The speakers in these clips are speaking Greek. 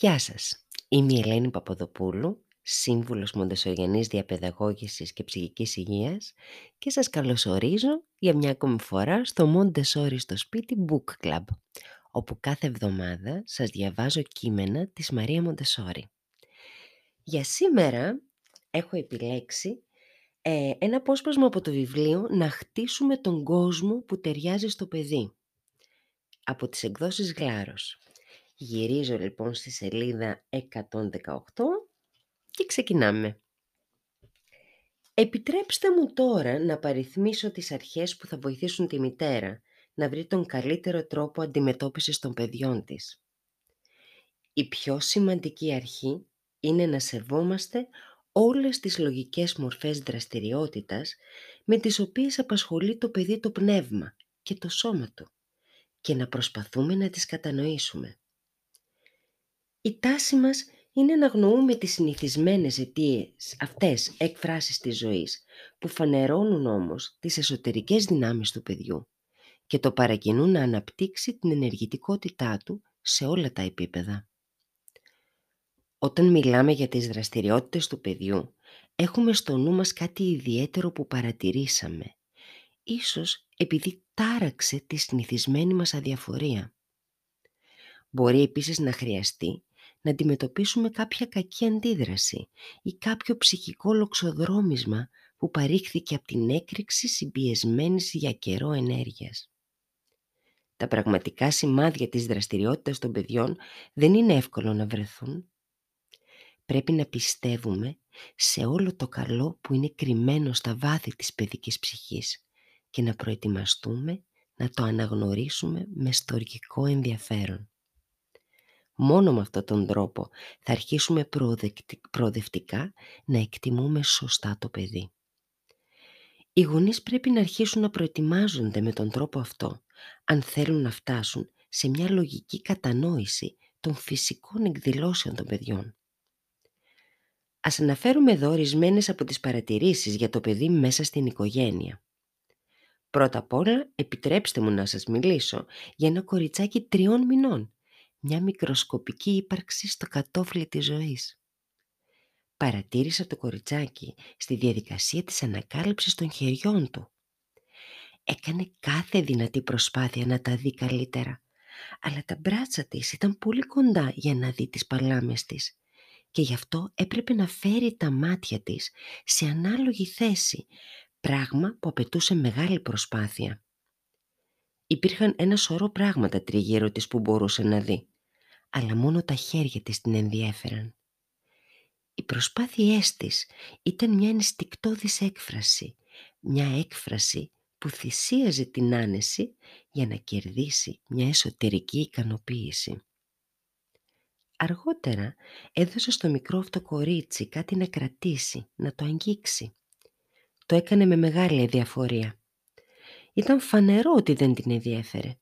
Γεια σας. Είμαι η Ελένη Παπαδοπούλου, Σύμβουλος Μοντεσοριανής Διαπαιδαγώγησης και Ψυχικής Υγείας και σας καλωσορίζω για μια ακόμη φορά στο Μοντεσόρι στο σπίτι Book Club, όπου κάθε εβδομάδα σας διαβάζω κείμενα της Μαρία Μοντεσόρι. Για σήμερα έχω επιλέξει ε, ένα απόσπασμα από το βιβλίο «Να χτίσουμε τον κόσμο που ταιριάζει στο παιδί» από τις εκδόσεις Γλάρος. Γυρίζω λοιπόν στη σελίδα 118 και ξεκινάμε. Επιτρέψτε μου τώρα να παριθμίσω τις αρχές που θα βοηθήσουν τη μητέρα να βρει τον καλύτερο τρόπο αντιμετώπισης των παιδιών της. Η πιο σημαντική αρχή είναι να σεβόμαστε όλες τις λογικές μορφές δραστηριότητας με τις οποίες απασχολεί το παιδί το πνεύμα και το σώμα του και να προσπαθούμε να τις κατανοήσουμε. Η τάση μας είναι να γνωρούμε τις συνηθισμένες αιτίες, αυτές εκφράσεις της ζωής, που φανερώνουν όμως τις εσωτερικές δυνάμεις του παιδιού και το παρακινούν να αναπτύξει την ενεργητικότητά του σε όλα τα επίπεδα. Όταν μιλάμε για τις δραστηριότητες του παιδιού, έχουμε στο νου μας κάτι ιδιαίτερο που παρατηρήσαμε, ίσως επειδή τάραξε τη συνηθισμένη μας αδιαφορία. Μπορεί επίσης να χρειαστεί να αντιμετωπίσουμε κάποια κακή αντίδραση ή κάποιο ψυχικό λοξοδρόμισμα που παρήχθηκε από την έκρηξη συμπιεσμένης για καιρό ενέργειας. Τα πραγματικά σημάδια της δραστηριότητας των παιδιών δεν είναι εύκολο να βρεθούν. Πρέπει να πιστεύουμε σε όλο το καλό που είναι κρυμμένο στα βάθη της παιδικής ψυχής και να προετοιμαστούμε να το αναγνωρίσουμε με στοργικό ενδιαφέρον. Μόνο με αυτόν τον τρόπο θα αρχίσουμε προοδευτικά να εκτιμούμε σωστά το παιδί. Οι γονείς πρέπει να αρχίσουν να προετοιμάζονται με τον τρόπο αυτό, αν θέλουν να φτάσουν σε μια λογική κατανόηση των φυσικών εκδηλώσεων των παιδιών. Ας αναφέρουμε εδώ ορισμένες από τις παρατηρήσεις για το παιδί μέσα στην οικογένεια. Πρώτα απ' όλα επιτρέψτε μου να σας μιλήσω για ένα κοριτσάκι τριών μηνών μια μικροσκοπική ύπαρξη στο κατόφλι της ζωής. Παρατήρησα το κοριτσάκι στη διαδικασία της ανακάλυψης των χεριών του. Έκανε κάθε δυνατή προσπάθεια να τα δει καλύτερα, αλλά τα μπράτσα της ήταν πολύ κοντά για να δει τις παλάμες της και γι' αυτό έπρεπε να φέρει τα μάτια της σε ανάλογη θέση, πράγμα που απαιτούσε μεγάλη προσπάθεια. Υπήρχαν ένα σωρό πράγματα τριγύρω της που μπορούσε να δει, αλλά μόνο τα χέρια της την ενδιέφεραν. Οι προσπάθειές της ήταν μια ενστικτόδης έκφραση, μια έκφραση που θυσίαζε την άνεση για να κερδίσει μια εσωτερική ικανοποίηση. Αργότερα έδωσε στο μικρό αυτό κορίτσι κάτι να κρατήσει, να το αγγίξει. Το έκανε με μεγάλη διαφορία. Ήταν φανερό ότι δεν την ενδιέφερε.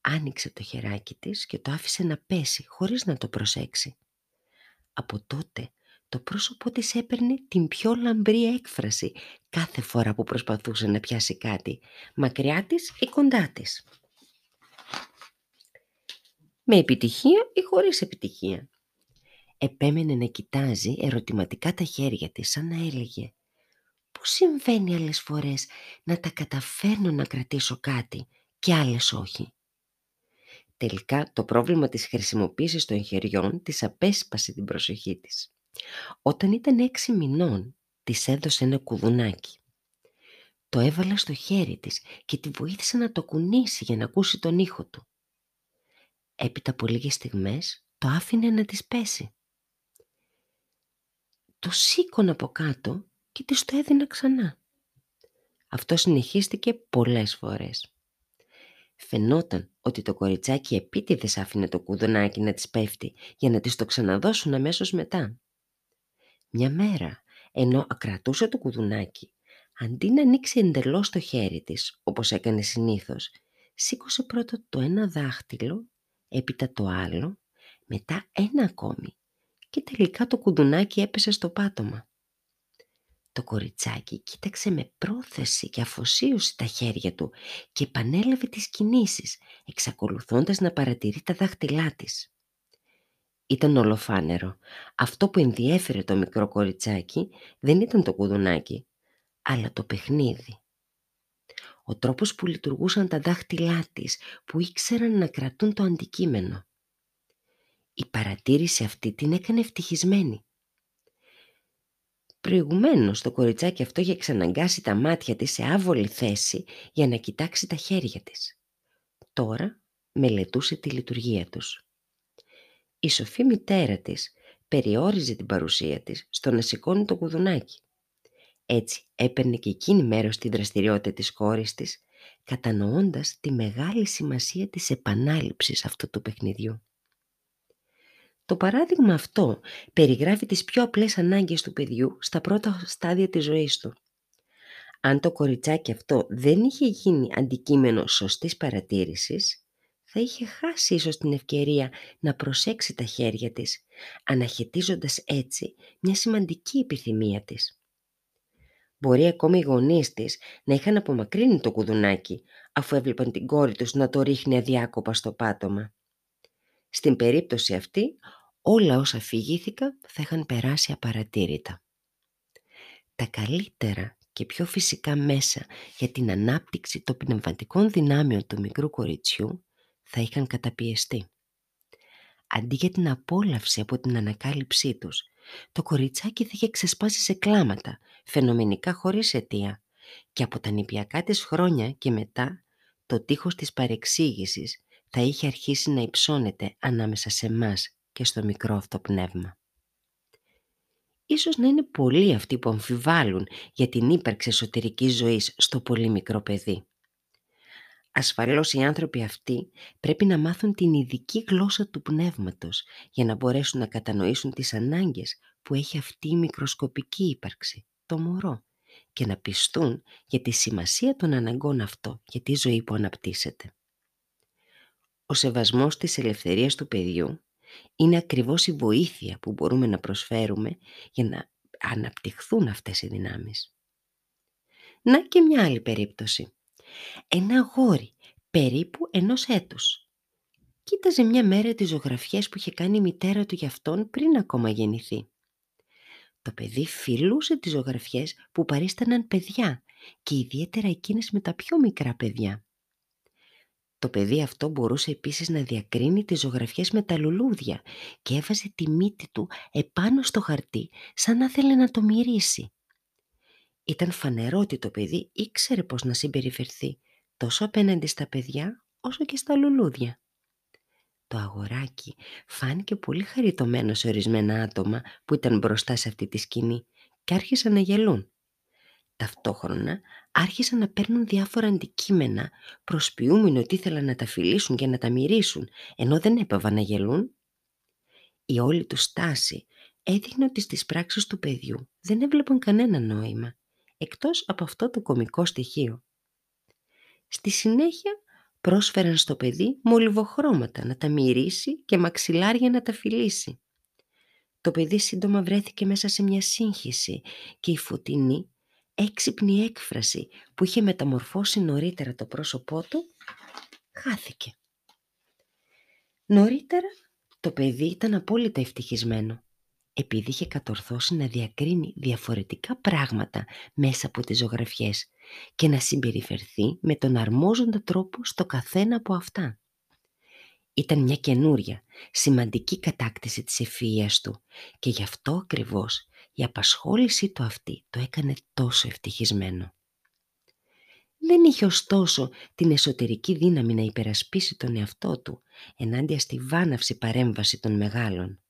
Άνοιξε το χεράκι της και το άφησε να πέσει χωρίς να το προσέξει. Από τότε το πρόσωπό της έπαιρνε την πιο λαμπρή έκφραση κάθε φορά που προσπαθούσε να πιάσει κάτι, μακριά της ή κοντά της. Με επιτυχία ή χωρίς επιτυχία. Επέμενε να κοιτάζει ερωτηματικά τα χέρια της σαν να έλεγε «Πώς συμβαίνει άλλες φορές να τα καταφέρνω να κρατήσω κάτι και άλλες όχι». Τελικά το πρόβλημα της χρησιμοποίησης των χεριών της απέσπασε την προσοχή της. Όταν ήταν έξι μηνών της έδωσε ένα κουδουνάκι. Το έβαλα στο χέρι της και τη βοήθησε να το κουνήσει για να ακούσει τον ήχο του. Έπειτα από λίγες στιγμές το άφηνε να της πέσει. Το σήκωνα από κάτω και της το έδινα ξανά. Αυτό συνεχίστηκε πολλές φορές. Φαινόταν ότι το κοριτσάκι επίτηδες άφηνε το κουδουνάκι να της πέφτει για να της το ξαναδώσουν αμέσως μετά. Μια μέρα, ενώ ακρατούσε το κουδουνάκι, αντί να ανοίξει εντελώς το χέρι της, όπως έκανε συνήθως, σήκωσε πρώτα το ένα δάχτυλο, έπειτα το άλλο, μετά ένα ακόμη και τελικά το κουδουνάκι έπεσε στο πάτωμα. Το κοριτσάκι κοίταξε με πρόθεση και αφοσίωση τα χέρια του και επανέλαβε τις κινήσεις, εξακολουθώντας να παρατηρεί τα δάχτυλά της. ήταν ολοφάνερο. Αυτό που ενδιέφερε το μικρό κοριτσάκι δεν ήταν το κουδουνάκι, αλλά το παιχνίδι. Ο τρόπος που λειτουργούσαν τα δάχτυλά της, που ήξεραν να κρατούν το αντικείμενο. Η παρατήρηση αυτή την έκανε ευτυχισμένη. Προηγουμένως το κοριτσάκι αυτό είχε ξαναγκάσει τα μάτια της σε άβολη θέση για να κοιτάξει τα χέρια της. Τώρα μελετούσε τη λειτουργία τους. Η σοφή μητέρα της περιόριζε την παρουσία της στο να σηκώνει το κουδουνάκι. Έτσι έπαιρνε και εκείνη μέρος στη δραστηριότητα της κόρης της, κατανοώντας τη μεγάλη σημασία της επανάληψης αυτού του παιχνιδιού. Το παράδειγμα αυτό περιγράφει τις πιο απλές ανάγκες του παιδιού στα πρώτα στάδια της ζωής του. Αν το κοριτσάκι αυτό δεν είχε γίνει αντικείμενο σωστής παρατήρησης, θα είχε χάσει ίσως την ευκαιρία να προσέξει τα χέρια της, αναχαιτίζοντας έτσι μια σημαντική επιθυμία της. Μπορεί ακόμη οι γονείς της να είχαν απομακρύνει το κουδουνάκι, αφού έβλεπαν την κόρη τους να το ρίχνει αδιάκοπα στο πάτωμα. Στην περίπτωση αυτή, όλα όσα φυγήθηκα θα είχαν περάσει απαρατήρητα. Τα καλύτερα και πιο φυσικά μέσα για την ανάπτυξη των πνευματικών δυνάμεων του μικρού κοριτσιού θα είχαν καταπιεστεί. Αντί για την απόλαυση από την ανακάλυψή τους, το κοριτσάκι θα είχε ξεσπάσει σε κλάματα, φαινομενικά χωρίς αιτία, και από τα νηπιακά της χρόνια και μετά, το τείχος της παρεξήγησης θα είχε αρχίσει να υψώνεται ανάμεσα σε μας και στο μικρό αυτό πνεύμα. Ίσως να είναι πολλοί αυτοί που αμφιβάλλουν για την ύπαρξη εσωτερικής ζωής στο πολύ μικρό παιδί. Ασφαλώς οι άνθρωποι αυτοί πρέπει να μάθουν την ειδική γλώσσα του πνεύματος για να μπορέσουν να κατανοήσουν τις ανάγκες που έχει αυτή η μικροσκοπική ύπαρξη, το μωρό, και να πιστούν για τη σημασία των αναγκών αυτό για τη ζωή που αναπτύσσεται. Ο σεβασμός της ελευθερίας του παιδιού είναι ακριβώς η βοήθεια που μπορούμε να προσφέρουμε για να αναπτυχθούν αυτές οι δυνάμεις. Να και μια άλλη περίπτωση. Ένα γόρι περίπου ενός έτους. Κοίταζε μια μέρα τις ζωγραφιές που είχε κάνει η μητέρα του για αυτόν πριν ακόμα γεννηθεί. Το παιδί φιλούσε τις ζωγραφιές που παρίσταναν παιδιά και ιδιαίτερα εκείνες με τα πιο μικρά παιδιά. Το παιδί αυτό μπορούσε επίσης να διακρίνει τις ζωγραφιές με τα λουλούδια και έβαζε τη μύτη του επάνω στο χαρτί σαν να θέλει να το μυρίσει. Ήταν φανερό ότι το παιδί ήξερε πώς να συμπεριφερθεί τόσο απέναντι στα παιδιά όσο και στα λουλούδια. Το αγοράκι φάνηκε πολύ χαριτωμένο σε ορισμένα άτομα που ήταν μπροστά σε αυτή τη σκηνή και άρχισαν να γελούν. Ταυτόχρονα άρχισαν να παίρνουν διάφορα αντικείμενα προσποιούμενοι ότι ήθελαν να τα φιλήσουν και να τα μυρίσουν ενώ δεν έπαβαν να γελούν. Η όλη τους στάση έδειχνε ότι στις πράξεις του παιδιού δεν έβλεπαν κανένα νόημα εκτός από αυτό το κομικό στοιχείο. Στη συνέχεια πρόσφεραν στο παιδί μολυβοχρώματα να τα μυρίσει και μαξιλάρια να τα φιλήσει. Το παιδί σύντομα βρέθηκε μέσα σε μια σύγχυση και η φωτεινή έξυπνη έκφραση που είχε μεταμορφώσει νωρίτερα το πρόσωπό του χάθηκε. Νωρίτερα το παιδί ήταν απόλυτα ευτυχισμένο επειδή είχε κατορθώσει να διακρίνει διαφορετικά πράγματα μέσα από τις ζωγραφιές και να συμπεριφερθεί με τον αρμόζοντα τρόπο στο καθένα από αυτά. Ήταν μια καινούρια, σημαντική κατάκτηση της ευφυΐας του και γι' αυτό ακριβώς η απασχόλησή του αυτή το έκανε τόσο ευτυχισμένο. Δεν είχε ωστόσο την εσωτερική δύναμη να υπερασπίσει τον εαυτό του ενάντια στη βάναυση παρέμβαση των μεγάλων.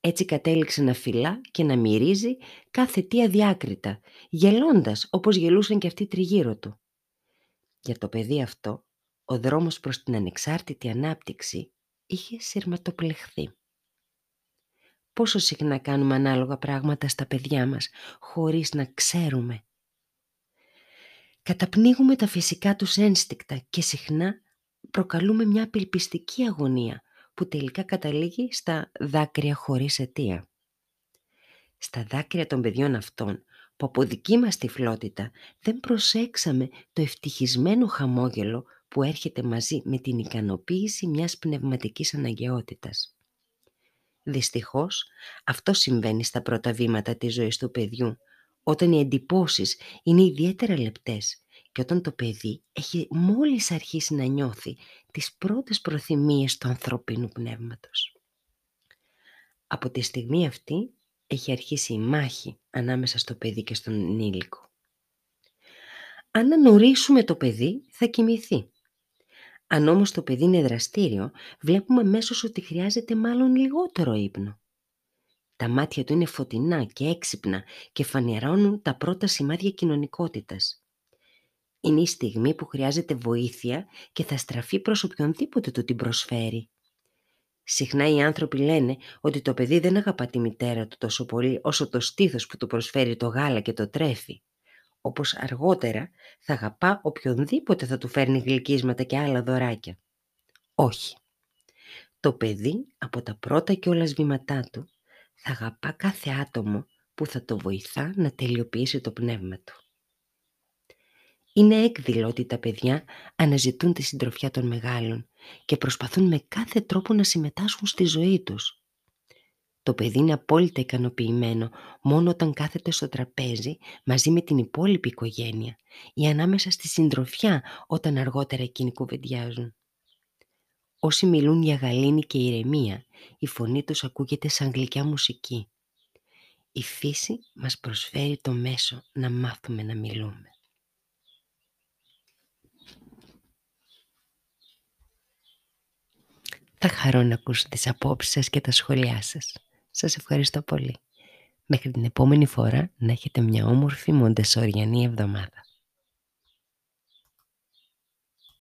Έτσι κατέληξε να φυλά και να μυρίζει κάθε τι αδιάκριτα, γελώντας όπως γελούσαν και αυτοί τριγύρω του. Για το παιδί αυτό, ο δρόμος προς την ανεξάρτητη ανάπτυξη είχε σειρματοπλεχθεί. Πόσο συχνά κάνουμε ανάλογα πράγματα στα παιδιά μας, χωρίς να ξέρουμε; Καταπνίγουμε τα φυσικά τους ένστικτα και συχνά προκαλούμε μια απελπιστική αγωνία που τελικά καταλήγει στα δάκρυα χωρίς αιτία. Στα δάκρυα των παιδιών αυτών που από δική μας τυφλότητα δεν προσέξαμε το ευτυχισμένο χαμόγελο που έρχεται μαζί με την ικανοποίηση μιας πνευματικής αναγκαιότητας. Δυστυχώς, αυτό συμβαίνει στα πρώτα βήματα της ζωής του παιδιού, όταν οι εντυπώσεις είναι ιδιαίτερα λεπτές και όταν το παιδί έχει μόλις αρχίσει να νιώθει τις πρώτες προθυμίες του ανθρωπίνου πνεύματος. Από τη στιγμή αυτή έχει αρχίσει η μάχη ανάμεσα στο παιδί και στον ενήλικο. Αν ανορίσουμε το παιδί θα κοιμηθεί. Αν όμως το παιδί είναι δραστήριο, βλέπουμε αμέσως ότι χρειάζεται μάλλον λιγότερο ύπνο. Τα μάτια του είναι φωτεινά και έξυπνα και φανερώνουν τα πρώτα σημάδια κοινωνικότητας. Είναι η στιγμή που χρειάζεται βοήθεια και θα στραφεί προς οποιονδήποτε του την προσφέρει. Συχνά οι άνθρωποι λένε ότι το παιδί δεν αγαπά τη μητέρα του τόσο πολύ όσο το στήθος που του προσφέρει το γάλα και το τρέφει. Όπως αργότερα θα αγαπά οποιονδήποτε θα του φέρνει γλυκίσματα και άλλα δωράκια. Όχι. Το παιδί από τα πρώτα και όλα βήματά του θα αγαπά κάθε άτομο που θα το βοηθά να τελειοποιήσει το πνεύμα του. Είναι έκδηλο ότι τα παιδιά αναζητούν τη συντροφιά των μεγάλων και προσπαθούν με κάθε τρόπο να συμμετάσχουν στη ζωή τους. Το παιδί είναι απόλυτα ικανοποιημένο μόνο όταν κάθεται στο τραπέζι μαζί με την υπόλοιπη οικογένεια ή ανάμεσα στη συντροφιά όταν αργότερα εκείνοι κουβεντιάζουν. Όσοι μιλούν για γαλήνη και ηρεμία, η φωνή τους ακούγεται σαν γλυκιά μουσική. Η φύση μας προσφέρει το μέσο να μάθουμε να μιλούμε. Θα χαρώ να ακούσω τις απόψεις σας και τα σχόλιά σας. Σας ευχαριστώ πολύ. Μέχρι την επόμενη φορά να έχετε μια όμορφη μοντεσοριανή εβδομάδα.